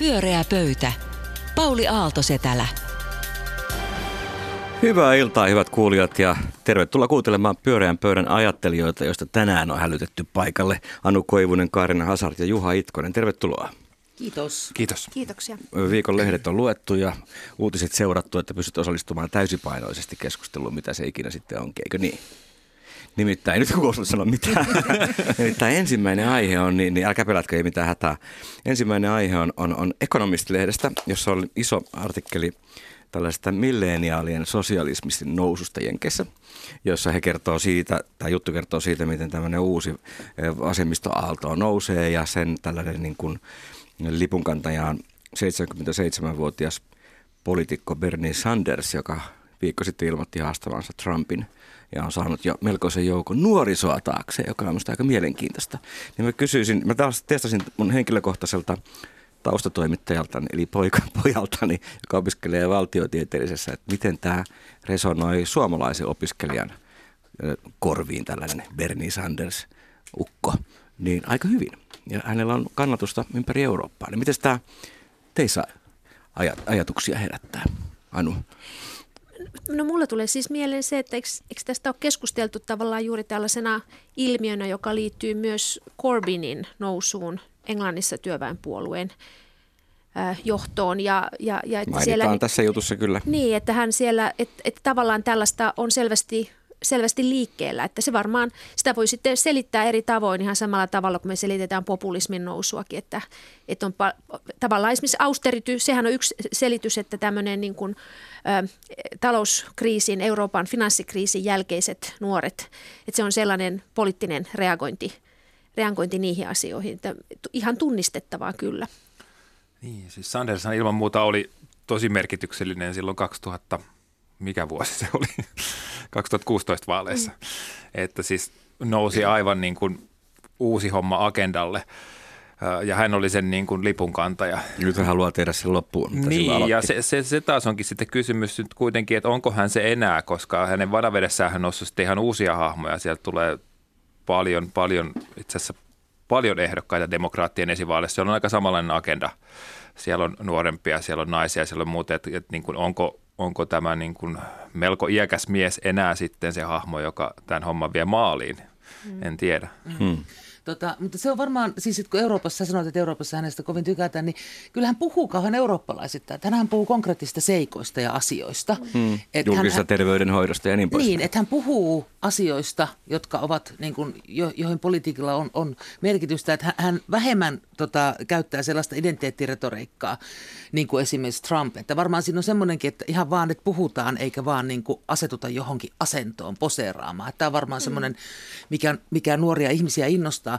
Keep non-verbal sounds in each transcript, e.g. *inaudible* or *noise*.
Pyöreä pöytä. Pauli Aaltosetälä. Hyvää iltaa, hyvät kuulijat, ja tervetuloa kuuntelemaan Pyöreän pöydän ajattelijoita, joista tänään on hälytetty paikalle Anu Koivunen, Kaarina Hasart ja Juha Itkonen. Tervetuloa. Kiitos. Kiitos. Kiitoksia. Viikon lehdet on luettu ja uutiset seurattu, että pystyt osallistumaan täysipainoisesti keskusteluun, mitä se ikinä sitten onkin, eikö niin? Nimittäin, nyt kun sanoa mitään, *laughs* nimittäin ensimmäinen aihe on, niin, niin älkää pelätkö, ei mitään hätää. Ensimmäinen aihe on, on, on Economist-lehdestä, jossa on iso artikkeli tällaista milleniaalien sosialismistin noususta Jenkessä, jossa he kertoo siitä, tai juttu kertoo siitä, miten tämmöinen uusi eh, vasemmistoaalto nousee ja sen tällainen niin kuin lipunkantajaan 77-vuotias poliitikko Bernie Sanders, joka viikko sitten ilmoitti haastavansa Trumpin ja on saanut jo melkoisen joukon nuorisoa taakse, joka on minusta aika mielenkiintoista. Niin mä kysyisin, mä taas testasin mun henkilökohtaiselta taustatoimittajalta, eli poika, *laughs* pojaltani, joka opiskelee valtiotieteellisessä, että miten tämä resonoi suomalaisen opiskelijan korviin tällainen Bernie Sanders ukko, niin aika hyvin. Ja hänellä on kannatusta ympäri Eurooppaa. Niin miten tämä teissä ajatuksia herättää, Anu? No mulla tulee siis mieleen se, että eikö, eikö tästä ole keskusteltu tavallaan juuri tällaisena ilmiönä, joka liittyy myös Corbynin nousuun Englannissa työväenpuolueen johtoon. Ja, ja, ja että siellä, tässä jutussa kyllä. Niin, että hän siellä, että, että tavallaan tällaista on selvästi selvästi liikkeellä. Että se varmaan, sitä voi sitten selittää eri tavoin ihan samalla tavalla, kun me selitetään populismin nousuakin. Että, että on tavallaan esimerkiksi austerity, sehän on yksi selitys, että tämmöinen niin kuin, ä, talouskriisin, Euroopan finanssikriisin jälkeiset nuoret, että se on sellainen poliittinen reagointi, reagointi niihin asioihin. Että ihan tunnistettavaa kyllä. Niin, siis Sandershan ilman muuta oli tosi merkityksellinen silloin 2000, mikä vuosi se oli, *laughs* 2016 vaaleissa. Mm. Että siis nousi aivan niin kuin uusi homma agendalle ja hän oli sen niin kuin lipun kantaja. Nyt hän haluaa tehdä sen loppuun. Niin, ja se, se, se, taas onkin sitten kysymys nyt kuitenkin, että onko hän se enää, koska hänen vanavedessään hän noussut sitten ihan uusia hahmoja. Sieltä tulee paljon, paljon itse asiassa paljon ehdokkaita demokraattien esivaaleissa. Se on aika samanlainen agenda. Siellä on nuorempia, siellä on naisia, siellä on muuta, että, että niin kuin onko, onko tämä niin kuin melko iäkäs mies enää sitten se hahmo, joka tämän homman vie maaliin. Mm. En tiedä. Mm. Tota, mutta se on varmaan, siis että kun Euroopassa sanoit, että Euroopassa hänestä kovin tykätään, niin kyllä hän puhuu kauhean eurooppalaisittain. Hän puhuu konkreettista seikoista ja asioista. Hmm. Julkisesta hän, terveydenhoidosta ja niin poispäin. Niin, että hän puhuu asioista, jotka ovat, niin kuin, jo, joihin politiikalla on, on merkitystä. Että hän vähemmän tota, käyttää sellaista identiteettiretoriikkaa, niin kuin esimerkiksi Trump. Että varmaan siinä on semmoinenkin, että ihan vaan, että puhutaan, eikä vaan niin kuin asetuta johonkin asentoon poseeraamaan. Että tämä on varmaan mm. semmoinen, mikä, mikä nuoria ihmisiä innostaa.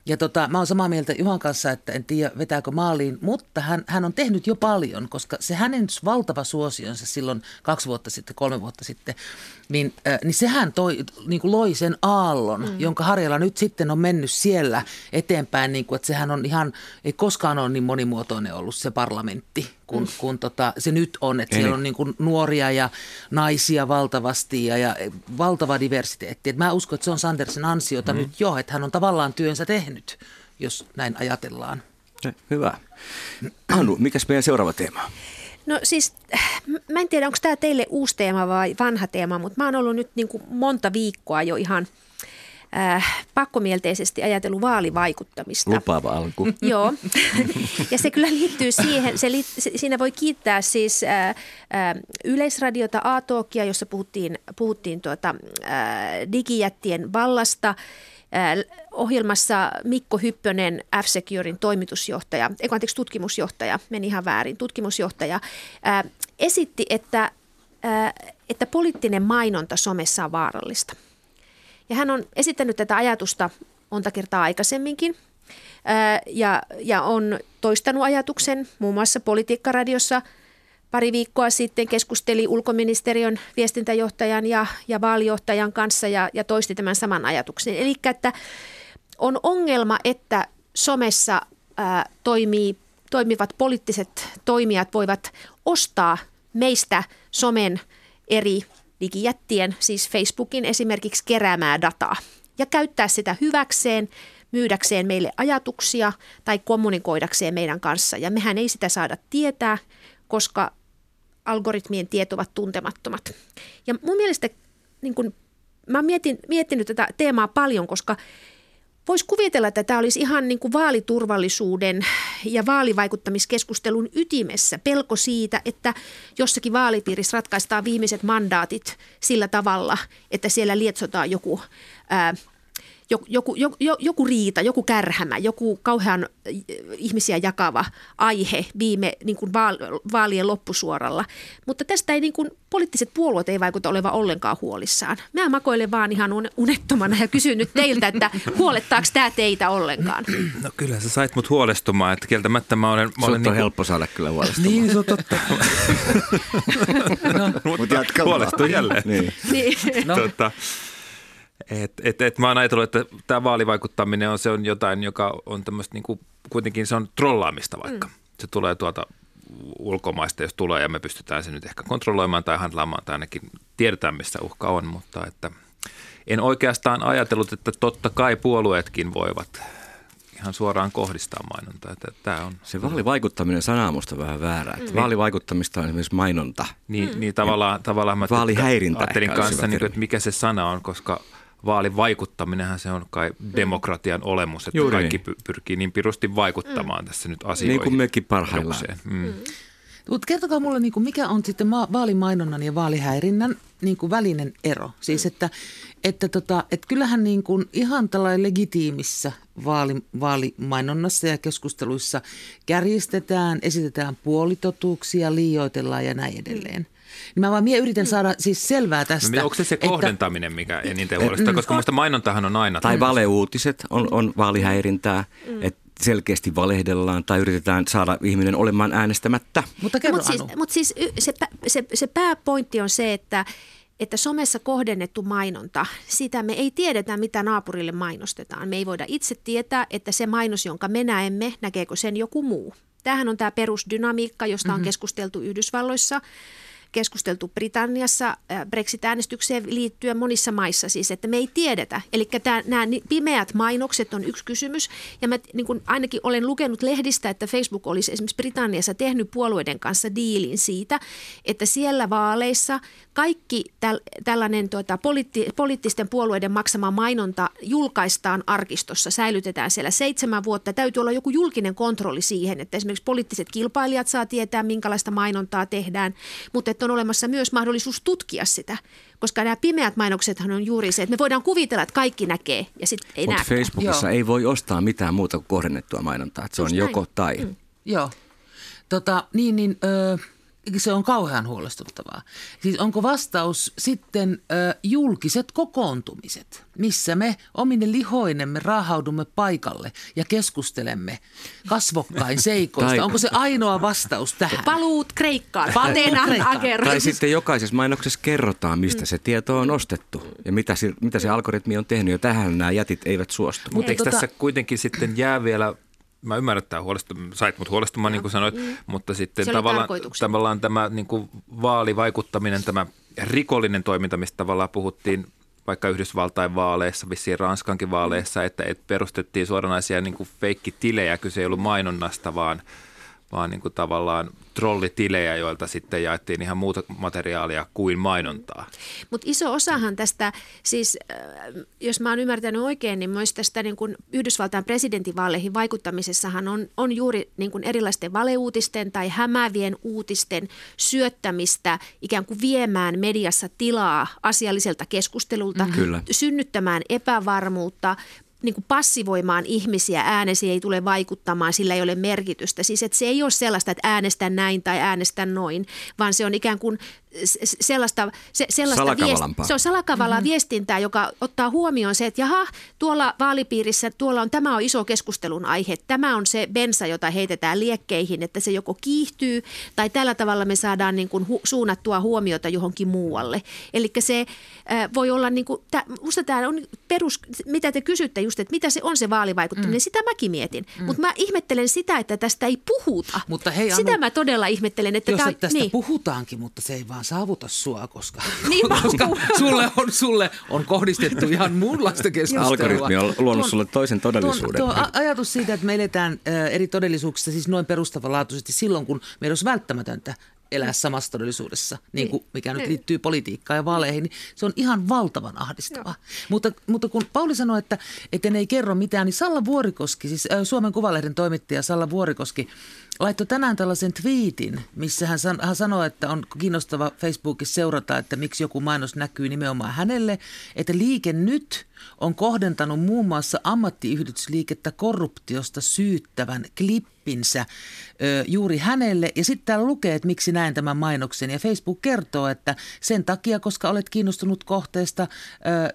Ja tota, mä oon samaa mieltä Juhan kanssa, että en tiedä vetääkö maaliin, mutta hän, hän on tehnyt jo paljon, koska se hänen valtava suosionsa silloin kaksi vuotta sitten, kolme vuotta sitten, niin, äh, niin sehän toi, niin kuin loi sen aallon, mm. jonka Harjalla nyt sitten on mennyt siellä eteenpäin, niin kuin, että sehän on ihan, ei koskaan ole niin monimuotoinen ollut se parlamentti kuin, mm. kun tota, se nyt on, että Eli. siellä on niin kuin nuoria ja naisia valtavasti ja, ja valtava diversiteetti. Et mä uskon, että se on Sandersin ansiota mm. nyt jo, että hän on tavallaan työnsä tehnyt, jos näin ajatellaan. Hyvä. Anu, mikä meidän seuraava teema No siis, mä en tiedä, onko tämä teille uusi teema vai vanha teema, mutta mä oon ollut nyt niin kuin monta viikkoa jo ihan äh, pakkomielteisesti ajatellut vaalivaikuttamista. Lupaava alku. *laughs* Joo, ja se kyllä liittyy siihen, se li, se, siinä voi kiittää siis äh, äh, Yleisradiota A-talkia, jossa puhuttiin, puhuttiin tuota, äh, digijättien vallasta – ohjelmassa Mikko Hyppönen, F-Securin toimitusjohtaja, eikö anteeksi tutkimusjohtaja, meni ihan väärin, tutkimusjohtaja, ää, esitti, että, ää, että poliittinen mainonta somessa on vaarallista. Ja hän on esittänyt tätä ajatusta monta kertaa aikaisemminkin ja, ja on toistanut ajatuksen muun muassa Politiikkaradiossa – pari viikkoa sitten keskusteli ulkoministeriön viestintäjohtajan ja, ja vaalijohtajan kanssa ja, ja toisti tämän saman ajatuksen. Eli että on ongelma, että somessa ää, toimii, toimivat poliittiset toimijat voivat ostaa meistä somen eri digijättien, siis Facebookin esimerkiksi keräämää dataa ja käyttää sitä hyväkseen myydäkseen meille ajatuksia tai kommunikoidakseen meidän kanssa. Ja mehän ei sitä saada tietää, koska algoritmien tiet ovat tuntemattomat. Ja mun mielestä niin kun, mä oon mietin, miettinyt tätä teemaa paljon, koska Voisi kuvitella, että tämä olisi ihan niin kuin vaaliturvallisuuden ja vaalivaikuttamiskeskustelun ytimessä. Pelko siitä, että jossakin vaalipiirissä ratkaistaan viimeiset mandaatit sillä tavalla, että siellä lietsotaan joku ää, joku, joku, joku riita, joku kärhämä, joku kauhean äh, ihmisiä jakava aihe viime niin kuin vaalien loppusuoralla. Mutta tästä ei niin kuin, poliittiset puolueet ei vaikuta olevan ollenkaan huolissaan. Mä makoilen vaan ihan unettomana ja kysyn nyt teiltä, että huolettaako tämä teitä ollenkaan? No kyllä sä sait mut huolestumaan, että kieltämättä mä olen... Mä olen on niin kuin... helppo saada kyllä huolestumaan. Niin, se on totta. *laughs* no, mutta huolestun jälleen. niin. niin. No. Tota, et, et, et mä oon ajatellut, että tämä vaalivaikuttaminen on, se on jotain, joka on tämmöistä niin kuin, kuitenkin se on trollaamista vaikka. Mm. Se tulee tuolta ulkomaista, jos tulee ja me pystytään se nyt ehkä kontrolloimaan tai handlaamaan tai ainakin tiedetään, missä uhka on, mutta että en oikeastaan ajatellut, että totta kai puolueetkin voivat ihan suoraan kohdistaa mainontaa. Että tämä on, se vaalivaikuttaminen sana on musta vähän väärä. Että mm. Vaalivaikuttamista on esimerkiksi mainonta. Niin, mm. niin tavallaan, tavallaan mä ajattelin kanssa, niin kuin, että mikä se sana on, koska – vaalivaikuttaminenhan se on kai mm. demokratian olemus, että Juuri kaikki niin. pyrkii niin pirusti vaikuttamaan mm. tässä nyt asioihin. Niin kuin mekin parhaillaan. Mm. Mm. Mutta kertokaa mulle, niin kuin mikä on sitten vaalimainonnan ja vaalihäirinnän niin kuin välinen ero? Siis että, että, tota, että kyllähän niin kuin ihan tällainen legitiimissä vaali, vaalimainonnassa ja keskusteluissa kärjistetään, esitetään puolitotuuksia, liioitellaan ja näin edelleen. Niin mä vaan mie yritän saada siis selvää tästä. No, onko se se että, kohdentaminen, mikä eniten huolestaa? Koska minusta mainontahan on aina. Tai valeuutiset on, on vaalihäirintää, mm. että selkeästi valehdellaan tai yritetään saada ihminen olemaan äänestämättä. Mutta Mut siis, mut siis se, se, se pääpointti on se, että että somessa kohdennettu mainonta, sitä me ei tiedetä, mitä naapurille mainostetaan. Me ei voida itse tietää, että se mainos, jonka me näemme, näkeekö sen joku muu. Tämähän on tämä perusdynamiikka, josta on mm-hmm. keskusteltu Yhdysvalloissa keskusteltu Britanniassa Brexit-äänestykseen liittyen monissa maissa siis, että me ei tiedetä. Eli nämä pimeät mainokset on yksi kysymys ja mä niin kuin ainakin olen lukenut lehdistä, että Facebook olisi esimerkiksi Britanniassa tehnyt puolueiden kanssa diilin siitä, että siellä vaaleissa kaikki täl, tällainen tuota, poliitti, poliittisten puolueiden maksama mainonta julkaistaan arkistossa, säilytetään siellä seitsemän vuotta. Täytyy olla joku julkinen kontrolli siihen, että esimerkiksi poliittiset kilpailijat saa tietää, minkälaista mainontaa tehdään, mutta on olemassa myös mahdollisuus tutkia sitä, koska nämä pimeät mainoksethan on juuri se, että me voidaan kuvitella, että kaikki näkee ja sitten ei Mutta Facebookissa Joo. ei voi ostaa mitään muuta kuin kohdennettua mainontaa, että se Just on näin. joko tai. Mm. Joo. Tota, niin, niin, öö, se on kauhean huolestuttavaa. Siis onko vastaus sitten ö, julkiset kokoontumiset, missä me omine lihoinemme raahaudumme paikalle ja keskustelemme kasvokkain *laughs* seikoista? tai, onko se ainoa vastaus tähän? Paluut Kreikkaan, Patenan Tai sitten jokaisessa mainoksessa kerrotaan, mistä mm. se tieto on ostettu ja mitä se, mitä se algoritmi on tehnyt. Ja tähän nämä jätit eivät suostu. Mutta eikö tota... tässä kuitenkin sitten jää vielä mä ymmärrän, että huolestu, sait mut huolestumaan, niin kuin sanoit, mm. mutta sitten tavallaan, tavallaan tämä niin kuin vaalivaikuttaminen, tämä rikollinen toiminta, mistä tavallaan puhuttiin vaikka Yhdysvaltain vaaleissa, vissiin Ranskankin vaaleissa, että, että perustettiin suoranaisia niin kuin feikkitilejä, kyse ei ollut mainonnasta, vaan – vaan niin kuin tavallaan trollitilejä, joilta sitten jaettiin ihan muuta materiaalia kuin mainontaa. Mutta iso osahan tästä, siis äh, jos mä oon ymmärtänyt oikein, niin myös tästä niin kuin Yhdysvaltain presidentinvaaleihin vaikuttamisessahan on, on juuri niin kuin erilaisten valeuutisten tai hämäävien uutisten syöttämistä ikään kuin viemään mediassa tilaa asialliselta keskustelulta, mm. synnyttämään epävarmuutta, niin kuin passivoimaan ihmisiä, äänesi ei tule vaikuttamaan, sillä ei ole merkitystä. Siis että se ei ole sellaista, että äänestän näin tai äänestän noin, vaan se on ikään kuin sellaista, se, sellaista viest, se on salakavalaa mm-hmm. viestintää, joka ottaa huomioon se, että jaha, tuolla vaalipiirissä tuolla on, tämä on iso keskustelun aihe. Tämä on se bensa, jota heitetään liekkeihin, että se joko kiihtyy tai tällä tavalla me saadaan niin kuin hu, suunnattua huomiota johonkin muualle. Eli se äh, voi olla, niin kuin, tä, musta tämä on perus, mitä te kysytte, just, että mitä se on se vaalivaikuttaminen, mm. sitä mäkin mietin. Mm. Mutta mä ihmettelen sitä, että tästä ei puhuta. Mutta hei, sitä mä todella ihmettelen. Että jos tää, tästä niin. puhutaankin, mutta se ei vaan saavuta sua, koska, *laughs* Niin, koska sulle, on, sulle on kohdistettu ihan muunlaista keskustelua. Algoritmi on luonut Tuon- sulle toisen todellisuuden. Tuo, tuo ajatus siitä, että me eletään eri todellisuuksissa siis noin perustavanlaatuisesti silloin, kun meidän olisi välttämätöntä elää samassa todellisuudessa, niin kuin, mikä nyt liittyy politiikkaan ja vaaleihin, niin se on ihan valtavan ahdistavaa. Mutta, mutta kun Pauli sanoi, että, että ne ei kerro mitään, niin Salla Vuorikoski, siis Suomen Kuvalehden toimittaja Salla Vuorikoski, laittoi tänään tällaisen twiitin, missä hän, san, hän sanoi, että on kiinnostava Facebookissa seurata, että miksi joku mainos näkyy nimenomaan hänelle, että Liike Nyt on kohdentanut muun muassa ammattiyhdistysliikettä korruptiosta syyttävän klippinsä ö, juuri hänelle. Ja sitten täällä lukee, että miksi näen tämän mainoksen. Ja Facebook kertoo, että sen takia, koska olet kiinnostunut kohteesta ö,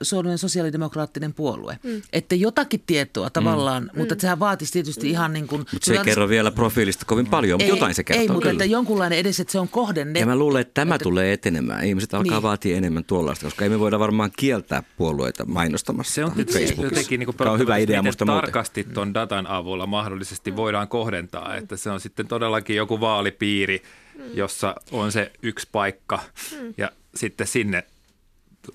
Suomen sosiaalidemokraattinen puolue. Mm. Että jotakin tietoa tavallaan, mm. mutta sehän vaatisi tietysti ihan niin kuin... Mutta se ei kerro vielä profiilista kovin paljon, mutta jotain se kertoo Ei, mutta kyllä. että jonkunlainen edes, että se on kohdennettu. Ja mä luulen, että tämä tulee etenemään. Ihmiset alkaa Niin. vaatia enemmän tuollaista, koska ei me voida varmaan kieltää puolueita mainostamassa Se on Facebookissa. jotenkin niin Joka on hyvä idea musta muuten. tarkasti tuon datan avulla mahdollisesti voidaan kohdentaa, että se on sitten todellakin joku vaalipiiri, jossa on se yksi paikka ja sitten sinne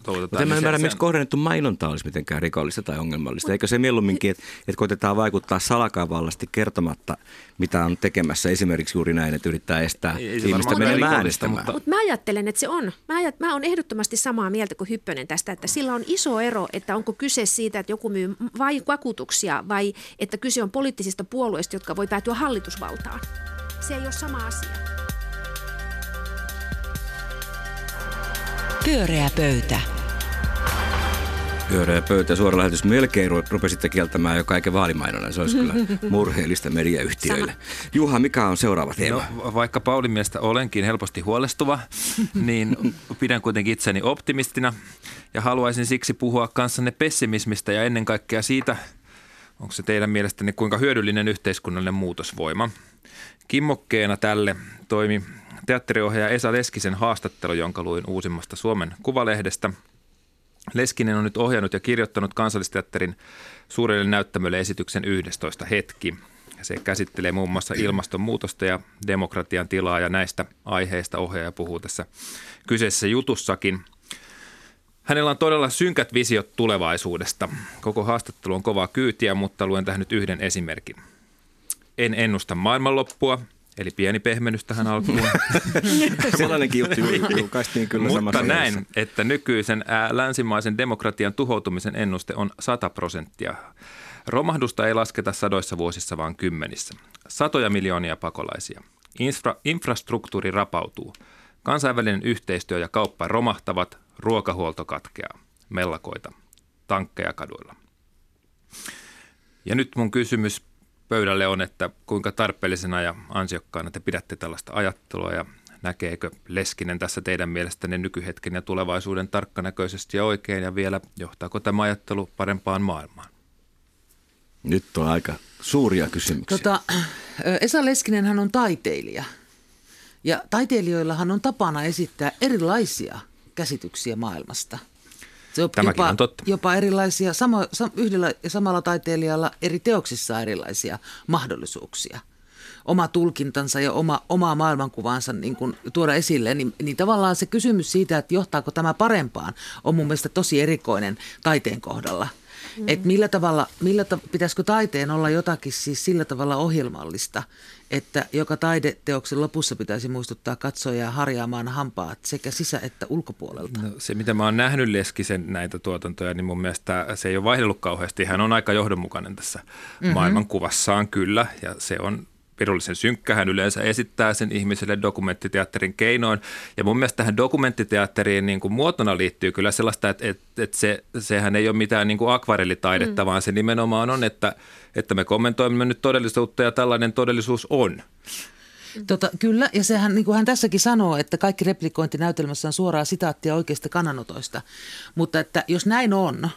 tuotetaan. Mutta en mä ymmärrä, miksi kohdennettu mainonta olisi mitenkään rikollista tai ongelmallista. Eikö se mieluumminkin, että, että koitetaan vaikuttaa salakavallasti kertomatta, mitä on tekemässä. Esimerkiksi juuri näin, että yrittää estää Ei ihmistä menemään äänestämään. mutta- mä ajattelen, että se on. Mä, ajat, mä oon ehdottomasti samaa mieltä kuin Hyppönen tästä, että sillä on iso ero, että onko kyse siitä, että joku myy vai vakuutuksia vai että kyse on poliittisista puolueista, jotka voi päätyä hallitusvaltaan. Se ei ole sama asia. Pyöreä pöytä. Pyöreä pöytä, suora lähetys. Melkein ru- rupesitte kieltämään jo kaiken vaalimainonnan. Se olisi kyllä *laughs* murheellista mediayhtiöille. Juha, mikä on seuraava teema? No, vaikka Paulin mielestä olenkin helposti huolestuva, *laughs* niin pidän kuitenkin itseni optimistina ja haluaisin siksi puhua kanssanne pessimismistä ja ennen kaikkea siitä, onko se teidän mielestänne kuinka hyödyllinen yhteiskunnallinen muutosvoima. Kimmokkeena tälle toimi teatteriohjaaja Esa Leskisen haastattelu, jonka luin uusimmasta Suomen Kuvalehdestä. Leskinen on nyt ohjannut ja kirjoittanut kansallisteatterin suurelle näyttämölle esityksen 11 hetki. Se käsittelee muun muassa ilmastonmuutosta ja demokratian tilaa ja näistä aiheista ohjaaja puhuu tässä kyseisessä jutussakin. Hänellä on todella synkät visiot tulevaisuudesta. Koko haastattelu on kovaa kyytiä, mutta luen tähän nyt yhden esimerkin. En ennusta maailmanloppua, eli pieni pehmennys tähän alkuun. *laughs* Sellainenkin juttu jul- julkaistiin kyllä Mutta samassa näin, lehdessä. että nykyisen länsimaisen demokratian tuhoutumisen ennuste on 100 prosenttia. Romahdusta ei lasketa sadoissa vuosissa, vaan kymmenissä. Satoja miljoonia pakolaisia. Infra, infrastruktuuri rapautuu. Kansainvälinen yhteistyö ja kauppa romahtavat, ruokahuolto katkeaa. Mellakoita, tankkeja kaduilla. Ja nyt mun kysymys pöydälle on, että kuinka tarpeellisena ja ansiokkaana te pidätte tällaista ajattelua ja näkeekö Leskinen tässä teidän mielestänne nykyhetken ja tulevaisuuden tarkkanäköisesti ja oikein ja vielä johtaako tämä ajattelu parempaan maailmaan? Nyt on aika suuria kysymyksiä. Tota, Esa Leskinen hän on taiteilija. Ja taiteilijoillahan on tapana esittää erilaisia käsityksiä maailmasta. Se on Tämäkin jopa, on totta. Jopa erilaisia, sama, sam, yhdellä ja samalla taiteilijalla eri teoksissa erilaisia mahdollisuuksia. Oma tulkintansa ja oma, omaa maailmankuvaansa niin kuin tuoda esille, niin, niin tavallaan se kysymys siitä, että johtaako tämä parempaan, on mun mielestä tosi erikoinen taiteen kohdalla. Mm. Että millä tavalla, millä ta, pitäisikö taiteen olla jotakin siis sillä tavalla ohjelmallista, että joka taideteoksen lopussa pitäisi muistuttaa katsojaa harjaamaan hampaat sekä sisä- että ulkopuolelta. No, se, mitä mä oon nähnyt Leskisen näitä tuotantoja, niin mun mielestä se ei ole vaihdellut kauheasti. Hän on aika johdonmukainen tässä mm-hmm. maailmankuvassaan kyllä, ja se on pirullisen synkkä. Hän yleensä esittää sen ihmiselle dokumenttiteatterin keinoin. Ja mun mielestä tähän dokumenttiteatteriin niin kuin muotona liittyy kyllä sellaista, että, että, että se, sehän ei ole mitään niin kuin akvarellitaidetta, mm. vaan se nimenomaan on, että, että me kommentoimme nyt todellisuutta ja tällainen todellisuus on. Tota, kyllä, ja sehän, niin kuin hän tässäkin sanoo, että kaikki replikointi näytelmässä on suoraa sitaattia oikeista kannanotoista. Mutta että jos näin on,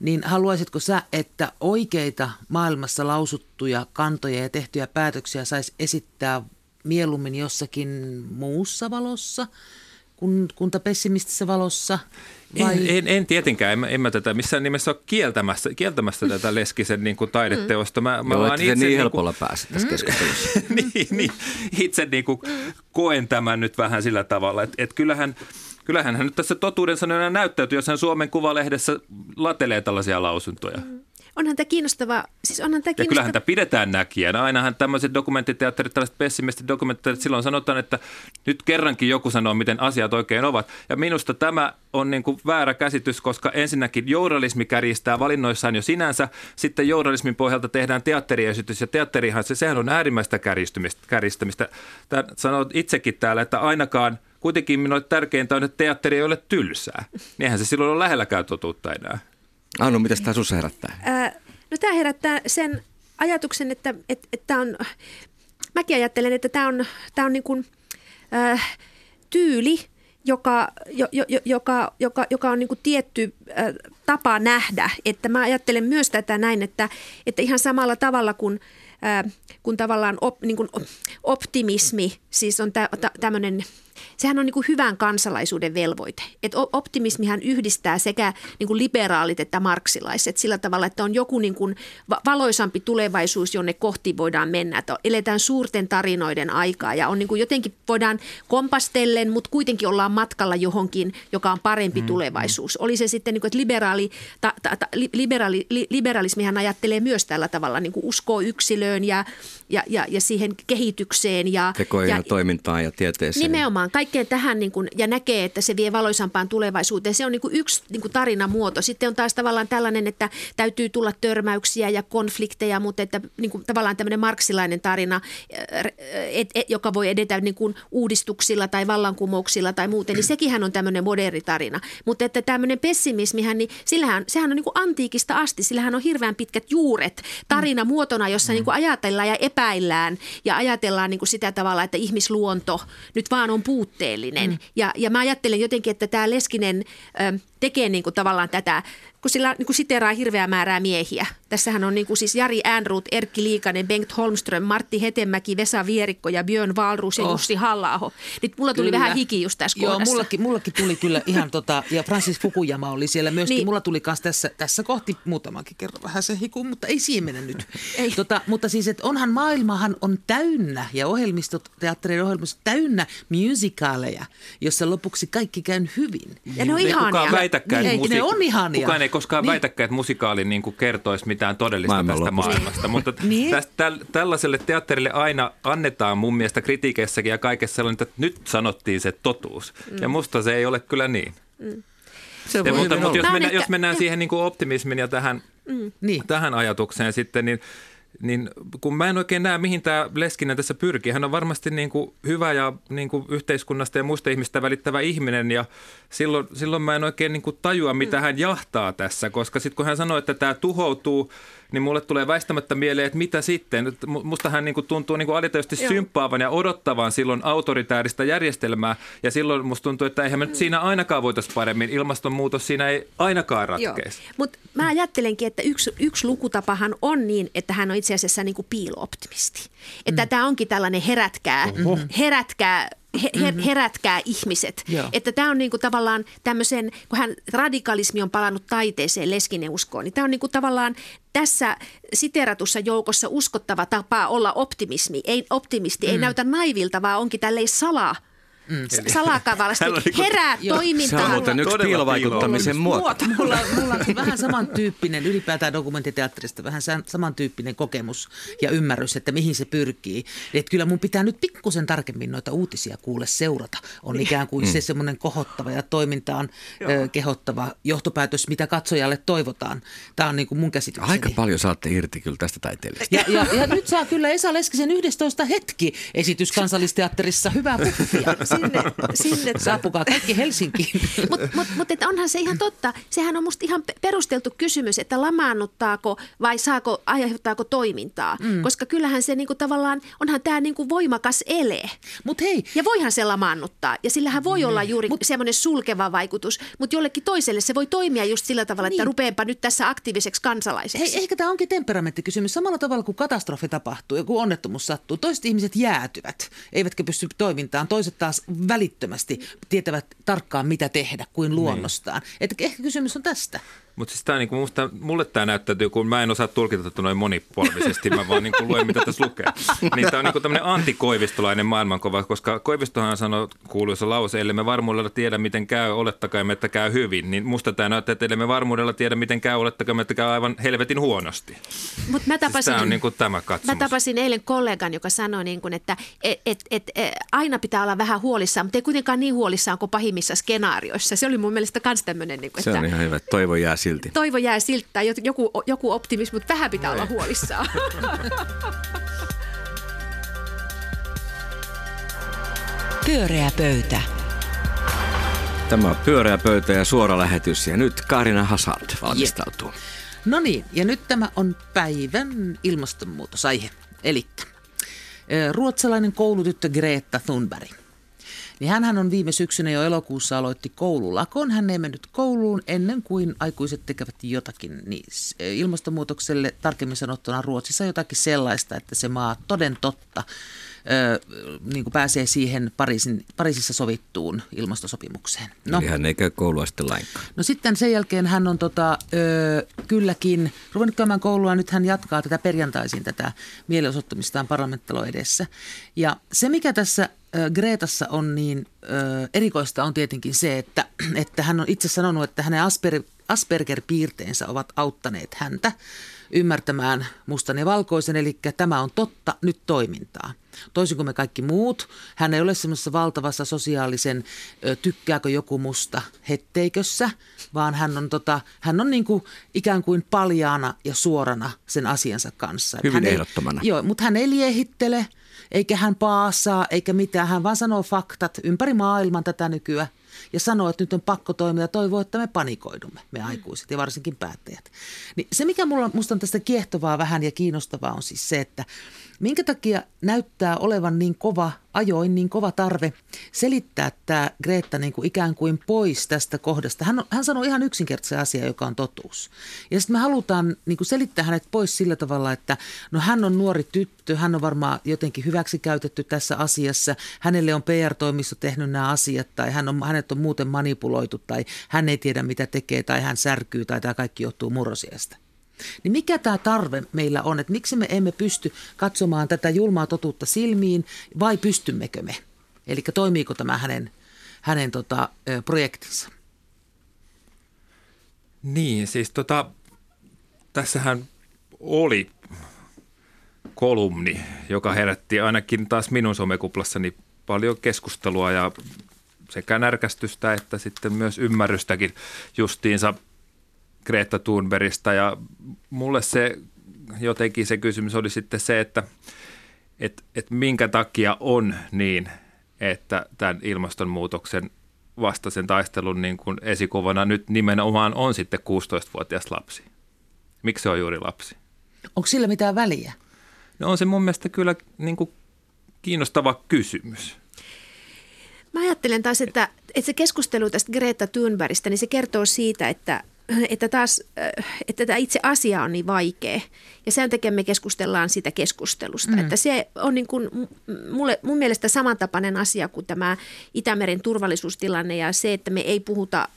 niin haluaisitko sä, että oikeita maailmassa lausuttuja kantoja ja tehtyjä päätöksiä saisi esittää mieluummin jossakin muussa valossa kun, kunta pessimistisessä valossa? Vai? En, en, en tietenkään, en, en mä tätä missään nimessä ole kieltämässä, kieltämässä tätä Leskisen niin kuin taideteosta. Mä, mä Joo, vaan itse niin niin helpolla pääsit tässä keskustelussa. *laughs* niin, niin, itse niin kuin koen tämän nyt vähän sillä tavalla, että, että kyllähän, kyllähän hän nyt tässä totuuden sanojana näyttäytyy, jos hän Suomen Kuvalehdessä latelee tällaisia lausuntoja. Onhan tämä kiinnostava, siis onhan tämä Ja kiinnostava. kyllähän tämä pidetään näkijänä. Ainahan tämmöiset dokumenttiteatterit, tällaiset pessimistit dokumenttiteatterit, silloin sanotaan, että nyt kerrankin joku sanoo, miten asiat oikein ovat. Ja minusta tämä on niin kuin väärä käsitys, koska ensinnäkin journalismi kärjistää valinnoissaan jo sinänsä. Sitten journalismin pohjalta tehdään teatteriesitys ja teatterihan se, sehän on äärimmäistä kärjistämistä. Tää, sanot itsekin täällä, että ainakaan kuitenkin minulle tärkeintä on, että teatteri ei ole tylsää. Niinhän se silloin on lähelläkään totuutta enää. Anu, mitä tämä sinussa herättää? Ää, no tämä herättää sen ajatuksen, että, että, että on, mäkin ajattelen, että tämä on, tämä on niin kuin, äh, tyyli, joka, jo, jo, jo- joka, joka, joka on niin kuin tietty äh, tapa nähdä. Että mä ajattelen myös tätä näin, että, että ihan samalla tavalla kuin äh, kun tavallaan op, niin kuin optimismi, siis on tä, tä, tämmöinen, sehän on niin kuin hyvän kansalaisuuden velvoite. Et optimismihan yhdistää sekä niin kuin liberaalit että marksilaiset sillä tavalla, että on joku niin kuin va- valoisampi tulevaisuus, jonne kohti voidaan mennä. Että eletään suurten tarinoiden aikaa ja on niin kuin jotenkin voidaan kompastellen, mutta kuitenkin ollaan matkalla johonkin, joka on parempi mm, tulevaisuus. Oli se sitten, niin kuin, että liberaali, ta, ta, ta, li- liberaali, li, liberalismihan ajattelee myös tällä tavalla, niin kuin uskoo yksilöön ja, ja, ja, ja siihen kehitykseen. Ja, Tekoihin ja, ja, ja toimintaan ja tieteeseen. Nimenomaan, kaikkeen tähän niin kuin, ja näkee, että se vie valoisampaan tulevaisuuteen. Se on niin kuin yksi niin kuin tarinamuoto. Sitten on taas tavallaan tällainen, että täytyy tulla törmäyksiä ja konflikteja, mutta että niin kuin, tavallaan tämmöinen marksilainen tarina, et, et, joka voi edetä niin kuin uudistuksilla tai vallankumouksilla tai muuten, niin sekinhän on tämmöinen moderni tarina. Mutta että tämmöinen pessimismihän, niin sillähän, sehän on niin kuin antiikista asti, sillähän on hirveän pitkät juuret tarinamuotona, jossa niin kuin ajatellaan ja epäillään ja ajatellaan niin kuin sitä tavalla, että ihmisluonto nyt vaan on puutteellinen. Mm. Ja, ja mä ajattelen jotenkin, että tämä Leskinen ö, tekee niin kuin tavallaan tätä, kun sillä niin kuin siteraa hirveää määrää miehiä. Tässähän on niin kuin siis Jari Äänruut, Erkki Liikanen, Bengt Holmström, Martti Hetemäki, Vesa Vierikko ja Björn Wahlroos ja Oh. Jussi halla Nyt mulla tuli Kyllä. vähän hiki just tässä Joo, kohdassa. mullakin, mullakin tuli kyllä ihan tota, ja Francis Fukuyama oli siellä myöskin. Niin. Mulla tuli kanssa tässä, tässä kohti muutamankin kerran vähän se hiku, mutta ei siihen mennä nyt. *laughs* Ei. Tota, mutta siis, että onhan maailmahan on täynnä ja ohjelmistot, teatterin ohjelmistot täynnä musicaleja, jossa lopuksi kaikki käy hyvin. Ja ne on ihania. Väitäkään, Niin, että ne on ihania. Kukaan ei koskaan Niin. väitäkään, että musikaali niin kuin kertoisi mitään todellista Maailman tästä lopusta. maailmasta. *laughs* Mutta Niin. tästä, täl, tällaiselle teatterille aina annetaan mun mielestä kritiikeissäkin ja kaikessa sellainen, että nyt sanottiin se totuus. Mm. Ja musta se ei ole kyllä niin. Se Ja, voi mutta, hyvin mutta olla. jos, mennään, ehkä- jos mennään joo. siihen niin kuin optimismin ja tähän, Niin. tähän ajatukseen sitten, niin, niin kun mä en oikein näe, mihin tämä Leskinen tässä pyrkii. Hän on varmasti niin kuin hyvä ja niin kuin yhteiskunnasta ja muista ihmistä välittävä ihminen ja silloin, silloin mä en oikein niin kuin tajua, mitä hän jahtaa tässä, koska sitten kun hän sanoo, että tämä tuhoutuu, niin mulle tulee väistämättä mieleen, että mitä sitten. Musta hän niin kuin tuntuu niin kuin alitajuisesti Joo. symppaavan ja odottavan silloin autoritääristä järjestelmää ja silloin musta tuntuu, että eihän me nyt siinä ainakaan voitaisiin paremmin. Ilmastonmuutos siinä ei ainakaan ratkeisi. Mutta mä ajattelenkin, että yksi, yksi lukutapahan on niin, että hän on itse asiassa niin kuin piilo-optimisti. Että mm. tämä onkin tällainen herätkää, herätkää, he, her, herätkää ihmiset. Joo. Että tämä on niinku tavallaan tämmöisen, kun hän radikalismi on palannut taiteeseen, Leskinen uskoon, niin tämä on niinku tavallaan tässä siteratussa joukossa uskottava tapa olla optimismi. Ei, optimisti ei näytä naivilta, vaan onkin tälleen salaa. Mm. Salakavallasti niinku- herää Joo. Se on toimintaan. muuten yksi Todella piilovaikkuttamisen muoto. Mulla, mulla on vähän samantyyppinen, ylipäätään dokumenttiteatterista, vähän sa- samantyyppinen kokemus ja ymmärrys, että mihin se pyrkii. Että kyllä mun pitää nyt pikkusen tarkemmin noita uutisia kuule seurata. On ikään kuin se semmoinen kohottava ja toimintaan ö, kehottava johtopäätös, mitä katsojalle toivotaan. Tämä on niin kuin mun käsitykseni. Aika paljon saatte irti kyllä tästä taiteilijasta. Ja, ja, ja nyt saa kyllä Esa Leskisen 11 hetki esitys *laughs* kansallisteatterissa. Hyvää puffia. *laughs* Sinne, sinne Saapukaa kaikki Helsinkiin. *laughs* Mutta mut, mut, et onhan se ihan totta. Sehän on musta ihan pe- perusteltu kysymys, että lamaannuttaako vai saako, aiheuttaako toimintaa. Mm. Koska kyllähän se niinku tavallaan, onhan tämä niinku voimakas ele. Mutta hei, Ja voihan se lamaannuttaa. Ja sillähän voi olla juuri Mut, semmoinen sulkeva vaikutus. Mutta jollekin toiselle se voi toimia just sillä tavalla, että Niin. rupeenpa nyt tässä aktiiviseksi kansalaisiksi. Hei, ehkä tämä onkin temperamenttikysymys. Samalla tavalla kuin katastrofi tapahtuu, joku onnettomuus sattuu, toiset ihmiset jäätyvät, eivätkä pysty toimintaan. Toiset taas välittömästi tietävät tarkkaan mitä tehdä kuin luonnostaan. Niin. Että ehkä kysymys on tästä. Mutta siis tää, niinku, musta, mulle tämä näyttäytyy, kun mä en osaa tulkita tätä noin monipolvisesti, mä vaan niinku luen, mitä tässä lukee. *laughs* Niin tämä on niinku tämmöinen antikoivistolainen maailmankova, koska Koivistohan sanoi kuuluisa lause, ellei me varmuudella tiedä, miten käy, olettakaa, että käy hyvin. Niin musta tämä näyttää, että ellei me varmuudella tiedä, miten käy, olettakaa, että käy aivan helvetin huonosti. Mut mä tapasin, siis tämä on niinku tämä katsomus. Mä tapasin eilen kollegan, joka sanoi, niin kuin, että et, et, et, et, aina pitää olla vähän huolissaan, mutta ei kuitenkaan niin huolissaan kuin pahimmissa skenaarioissa. Se oli mun mielestä myös tämmöinen. Niin kuin, Se on ihan hyvä, toivo jää silti. Toivo jää silti tai joku, joku optimismi, mutta vähän pitää olla huolissaan. *laughs* Pyöreä pöytä. Tämä on pyöreä pöytä ja suora lähetys ja nyt Karina Hazard valmistautuu. No niin, ja nyt tämä on päivän ilmastonmuutosaihe. Eli ruotsalainen koulutyttö Greta Thunberg – niin hän on viime syksynä jo elokuussa aloitti koululakon. Hän ei mennyt kouluun ennen kuin aikuiset tekevät jotakin niin ilmastonmuutokselle, tarkemmin sanottuna Ruotsissa jotakin sellaista, että se maa toden totta niin kuin pääsee siihen Pariisin, Pariisissa sovittuun ilmastosopimukseen. No. Eli hän ei käy koulua sitten lainkaan. No sitten sen jälkeen hän on tota, ö, kylläkin ruvennut käymään koulua. Nyt hän jatkaa tätä perjantaisin tätä mielenosoittamistaan parlamenttalo edessä. Ja se, mikä tässä Greetassa on niin ö, erikoista on tietenkin se, että, että hän on itse sanonut, että hänen Asper, Asperger-piirteensä ovat auttaneet häntä ymmärtämään mustan ja valkoisen, eli tämä on totta, nyt toimintaa. Toisin kuin me kaikki muut, hän ei ole semmoisessa valtavassa sosiaalisen ö, tykkääkö joku musta hetteikössä, vaan hän on, tota, hän on niin kuin ikään kuin paljaana ja suorana sen asiansa kanssa. Hyvin hän ehdottomana. Ei, joo, mutta hän ei liehittele, eikä hän paasaa, eikä mitään. Hän vaan sanoo faktat ympäri maailman tätä nykyään ja sanoo, että nyt on pakko toimia ja toivoo, että me panikoidumme, me aikuiset ja varsinkin päättäjät. Niin se, mikä mulla, on tästä kiehtovaa vähän ja kiinnostavaa on siis se, että minkä takia näyttää olevan niin kova ajoin, niin kova tarve selittää tämä Greta niin kuin ikään kuin pois tästä kohdasta. Hän, hän sanoi ihan yksinkertaisen asia, joka on totuus. Ja sitten me halutaan niin kuin selittää hänet pois sillä tavalla, että no hän on nuori tyttö, hän on varmaan jotenkin hyväksi käytetty tässä asiassa. Hänelle on PR-toimisto tehnyt nämä asiat tai hän on, hänet on muuten manipuloitu tai hän ei tiedä mitä tekee tai hän särkyy tai tämä kaikki johtuu murrosiasta. Niin mikä tämä tarve meillä on, että miksi me emme pysty katsomaan tätä julmaa totuutta silmiin vai pystymmekö me? Eli toimiiko tämä hänen, hänen tota, projektinsa? Niin, siis tota, tässähän oli kolumni, joka herätti ainakin taas minun somekuplassani paljon keskustelua ja sekä närkästystä että sitten myös ymmärrystäkin justiinsa Greta Thunbergista ja mulle se jotenkin se kysymys oli sitten se, että et, et minkä takia on niin, että tämän ilmastonmuutoksen vastaisen taistelun niin kuin esikuvana nyt nimenomaan on sitten 16-vuotias lapsi. Miksi se on juuri lapsi? Onko sillä mitään väliä? No on se mun mielestä kyllä niin kuin kiinnostava kysymys. Mä ajattelen taas, että, että se keskustelu tästä Greta Thunbergistä, niin se kertoo siitä, että että taas, äh, että tämä itse asia on niin vaikea. Ja sen takia me keskustellaan sitä keskustelusta. Mm. Että se on niin kuin mulle, mun mielestä samantapainen asia kuin tämä Itämeren turvallisuustilanne ja se, että me ei puhuta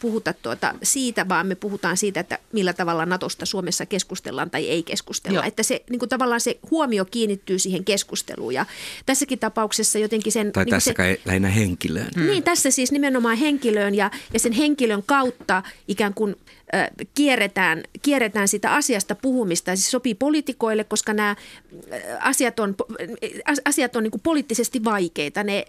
puhuta tuota siitä, vaan me puhutaan siitä, että millä tavalla Natosta Suomessa keskustellaan tai ei keskustella. Joo. Että se niin kuin tavallaan se huomio kiinnittyy siihen keskusteluun ja tässäkin tapauksessa jotenkin sen... Tai niin tässä se, lähinnä henkilöön. Niin, tässä siis nimenomaan henkilöön ja, ja sen henkilön kautta ikään kuin kierretään, kierretään sitä asiasta puhumista. Se sopii poliitikoille, koska nämä asiat on, asiat on niin kuin poliittisesti vaikeita. Ne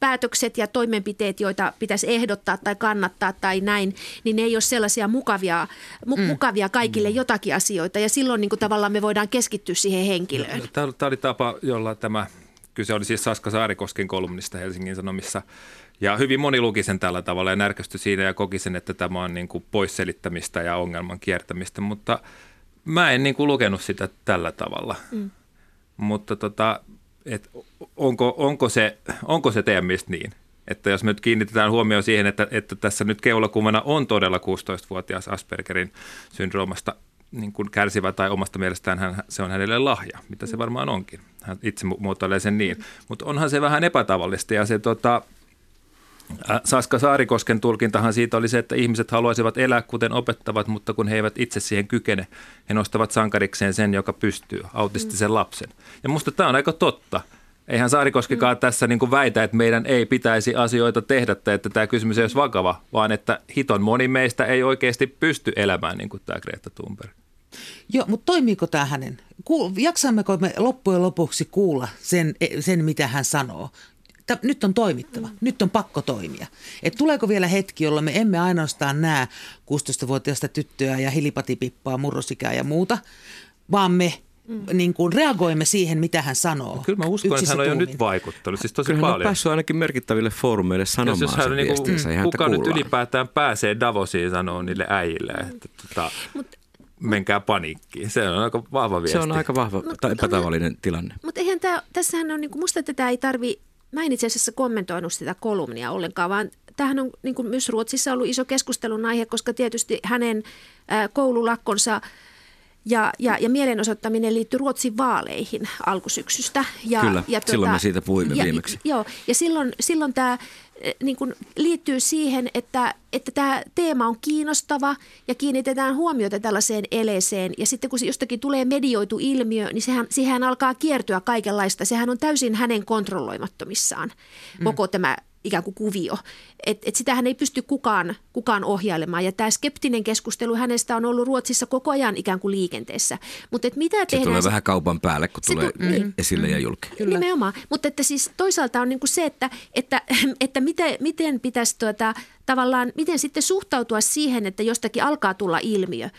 päätökset ja toimenpiteet, joita pitäisi ehdottaa tai kannattaa tai näin, niin ne ei ole sellaisia mukavia, mu- mm. mukavia kaikille jotakin asioita. Ja silloin niin kuin tavallaan me voidaan keskittyä siihen henkilöön. Tämä oli tapa, jolla tämä, kyse oli siis Saska Saarikosken kolumnista Helsingin Sanomissa – ja hyvin moni luki sen tällä tavalla ja närkästyi siinä ja koki sen, että tämä on niin kuin poisselittämistä ja ongelman kiertämistä, mutta mä en niin kuin lukenut sitä tällä tavalla. Mm. Mutta tota, et onko, onko, se, onko se teidän mielestä niin? Että jos me nyt kiinnitetään huomioon siihen, että, että tässä nyt keulakuvana on todella 16-vuotias Aspergerin syndroomasta niin kuin kärsivä tai omasta mielestään hän, se on hänelle lahja, mitä se mm. varmaan onkin. Hän itse muotoilee sen niin. Mutta onhan se vähän epätavallista ja se tota, Saska Saarikosken tulkintahan siitä oli se, että ihmiset haluaisivat elää kuten opettavat, mutta kun he eivät itse siihen kykene, he nostavat sankarikseen sen, joka pystyy, autistisen lapsen. Ja musta tämä on aika totta. Eihän Saarikoskikaan mm. tässä niin kuin väitä, että meidän ei pitäisi asioita tehdä tai että tämä kysymys ei olisi vakava, vaan että hiton moni meistä ei oikeasti pysty elämään niin kuin tämä Greta Thunberg. Joo, mutta toimiiko tämä hänen? Kuul, jaksammeko me loppujen lopuksi kuulla sen, sen mitä hän sanoo? Tä, nyt on toimittava, nyt on pakko toimia. Et tuleeko vielä hetki, jolloin me emme ainoastaan näe 16-vuotiaista tyttöä ja hilipatipippaa, murrosikää ja muuta, vaan me mm. niin kuin reagoimme siihen, mitä hän sanoo. No, kyllä mä uskon, että hän on jo nyt vaikuttanut, siis tosi Kyllä hän on paljon. päässyt ainakin merkittäville foorumeille sanomaan jos, jos hän niinku, viestinsä. ja häntä kuka nyt ylipäätään pääsee Davosiin sanoa niille äijille, että tota, menkää paniikkiin. Se on aika vahva viesti. Se on aika vahva tai epätavallinen tilanne. Mutta eihän tämä, tässähän on, niin kuin, musta tätä ei tarvi, mä en itse asiassa kommentoinut sitä kolumnia ollenkaan, vaan tämähän on niin kuin myös Ruotsissa ollut iso keskustelun aihe, koska tietysti hänen koululakkonsa ja, ja, ja mielenosoittaminen liittyy Ruotsin vaaleihin alkusyksystä. Ja, Kyllä, ja silloin me siitä puhuimme ja, viimeksi. Joo, ja silloin, silloin tämä niin kuin liittyy siihen, että, että tämä teema on kiinnostava ja kiinnitetään huomiota tällaiseen eleeseen. Ja sitten kun se jostakin tulee medioitu ilmiö, niin sehän, siihen alkaa kiertyä kaikenlaista. Sehän on täysin hänen kontrolloimattomissaan, mm. koko tämä ikään kuin kuvio. Et, et sitähän ei pysty kukaan, kukaan ohjailemaan. Ja tämä skeptinen keskustelu hänestä on ollut Ruotsissa koko ajan ikään kuin liikenteessä. Mutta mitä Se tehdään? tulee vähän kaupan päälle, kun Se tulee tu- niin. esille ja julki. Kyllä. Nimenomaan, mutta että siis toisaalta on niin kuin se, että, että, *clears throat* että miten, miten pitäisi tuota, tavallaan, miten sitten suhtautua siihen, että jostakin alkaa tulla ilmiö.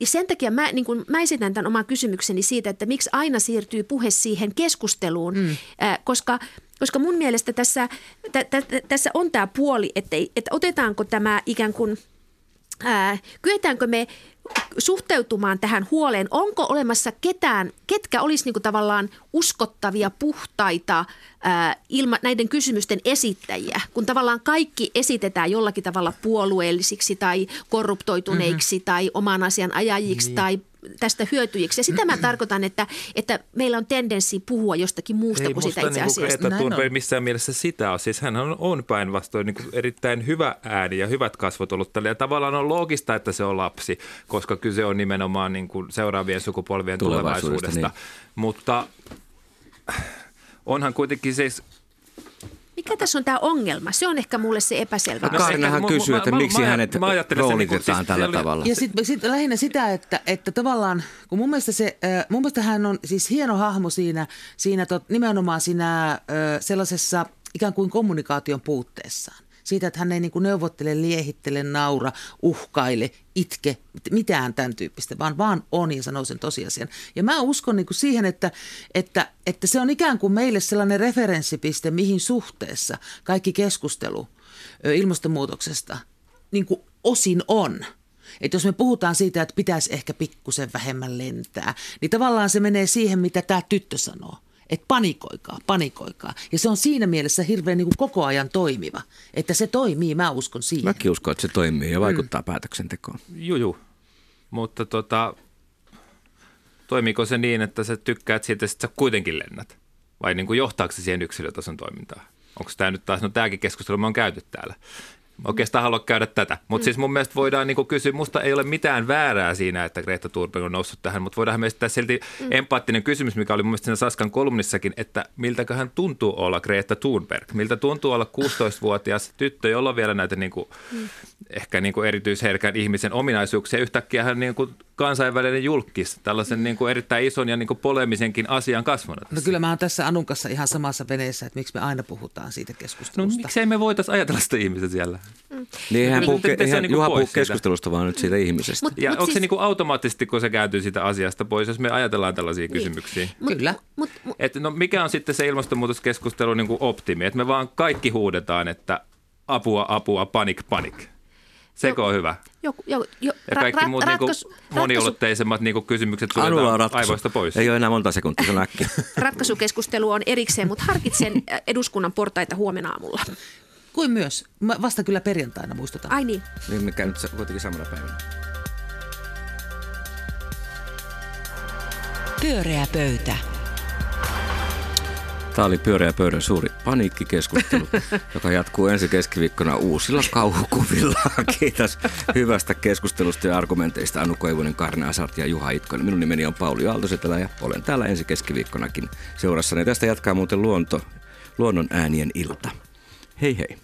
Ja sen takia mä, niin kuin, mä esitän tämän oman kysymykseni siitä, että miksi aina siirtyy puhe siihen keskusteluun, mm. koska koska mun mielestä tässä, tä, tä, tä, tässä on tämä puoli, että, että otetaanko tämä ikään kuin, ää, kyetäänkö me suhteutumaan tähän huoleen? Onko olemassa ketään, ketkä olisi niinku tavallaan uskottavia, puhtaita ää, ilma, näiden kysymysten esittäjiä, kun tavallaan kaikki esitetään jollakin tavalla puolueellisiksi tai korruptoituneiksi mm-hmm. tai oman asian ajajiksi niin. tai tästä hyötyjiksi. Ja sitä mä tarkoitan, että, että meillä on tendenssi puhua jostakin muusta Ei kuin sitä itse niin asiasta. Greta Näin Thunberg missään mielessä sitä on. Siis hän on, on päinvastoin niin erittäin hyvä ääni ja hyvät kasvot ollut tälle. Ja tavallaan on loogista, että se on lapsi, koska kyse on nimenomaan niin kuin seuraavien sukupolvien Tulevaisuudesta, tulevaisuudesta. Mutta onhan kuitenkin siis Mikä tässä on tämä ongelma? Se on ehkä mulle se epäselvä. No, asia. Kaarinahan ehkä- kysyy, että mä- miksi mä- hänet mä niin kuin- roolitetaan siis tällä oli- tavalla. Ja sitten sit lähinnä sitä, että, että tavallaan, kun mun mielestä, se, mun mielestä hän on siis hieno hahmo siinä, siinä tot, nimenomaan siinä sellaisessa ikään kuin kommunikaation puutteessaan. Siitä, että hän ei niin kuin neuvottele, liehittele, naura, uhkaile, itke, mitään tämän tyyppistä, vaan vaan on ja sanoo sen tosiasian. Ja mä uskon niin kuin siihen, että, että, että se on ikään kuin meille sellainen referenssipiste, mihin suhteessa kaikki keskustelu ilmastonmuutoksesta niin kuin osin on. Että jos me puhutaan siitä, että pitäisi ehkä pikkusen vähemmän lentää, niin tavallaan se menee siihen, mitä tämä tyttö sanoo. Että panikoikaa, panikoikaa. Ja se on siinä mielessä hirveän niin kuin koko ajan toimiva. Että se toimii, mä uskon siihen. Mäkin uskon, että se toimii ja vaikuttaa mm. päätöksentekoon. Juju. Mutta tota, toimiiko se niin, että sä tykkäät siitä, että sä kuitenkin lennät? Vai niin kuin johtaako se siihen yksilötason toimintaan? Onko tämä nyt taas, no tämäkin keskustelu me on käyty täällä. Oikeastaan halua käydä tätä. Mutta mm. siis mun mielestä voidaan niinku kysyä, musta ei ole mitään väärää siinä, että Greta Thunberg on noussut tähän, mutta voidaan esittää silti mm. empaattinen kysymys, mikä oli mun mielestä siinä Saskan kolumnissakin, että miltäköhän tuntuu olla Greta Thunberg? Miltä tuntuu olla 16-vuotias tyttö, jolla on vielä näitä niinku, mm. ehkä niinku erityisherkän ihmisen ominaisuuksia. Yhtäkkiä hän niinku kansainvälinen julkis, tällaisen niinku erittäin ison ja niinku polemisenkin asian kasvona. No tässä. kyllä mä oon tässä Anun kanssa ihan samassa veneessä, että miksi me aina puhutaan siitä No keskustelusta. miksei me voitaisiin ajatella sitä ihmistä siellä? Niin eihän Niin, puhu, te- te- se on eihän niinku Juha puhu keskustelusta, vaan nyt siitä ihmisestä. Mut- Ja mut onko se siis- niinku automaattisesti, kun se kääntyy siitä asiasta pois, jos me ajatellaan tällaisia kysymyksiä? Mut- Kyllä. Mut, mut, Että no mikä on sitten se ilmastonmuutoskeskustelu niin kuin optimi? Että me vaan kaikki huudetaan, että apua, apua, panik, panik. Seko on hyvä. joku, jo, jo, Ja kaikki muut niin kuin moniulotteisemmat niin kuin kysymykset suljetaan ratkaisu. aivoista pois. Ei ole enää monta sekuntia, se on äkkiä. *laughs* ratkaisukeskustelu on erikseen, mutta harkitsen eduskunnan portaita huomenna aamulla. Kuin myös. Mä vasta kyllä perjantaina muistutan. Ai niin. niin me käy nyt kuitenkin samana päivänä. Pyöreä pöytä. Tämä oli Pyöreä pöydän suuri paniikkikeskustelu, *laughs* joka jatkuu ensi keskiviikkona uusilla kauhukuvilla. Kiitos hyvästä keskustelusta ja argumenteista Anu Koivunen, Karne Asart ja Juha Itkonen. Minun nimeni on Pauli Aaltosetelä ja olen täällä ensi keskiviikkonakin seurassani. Tästä jatkaa muuten luonto, luonnon äänien ilta. Hei hei.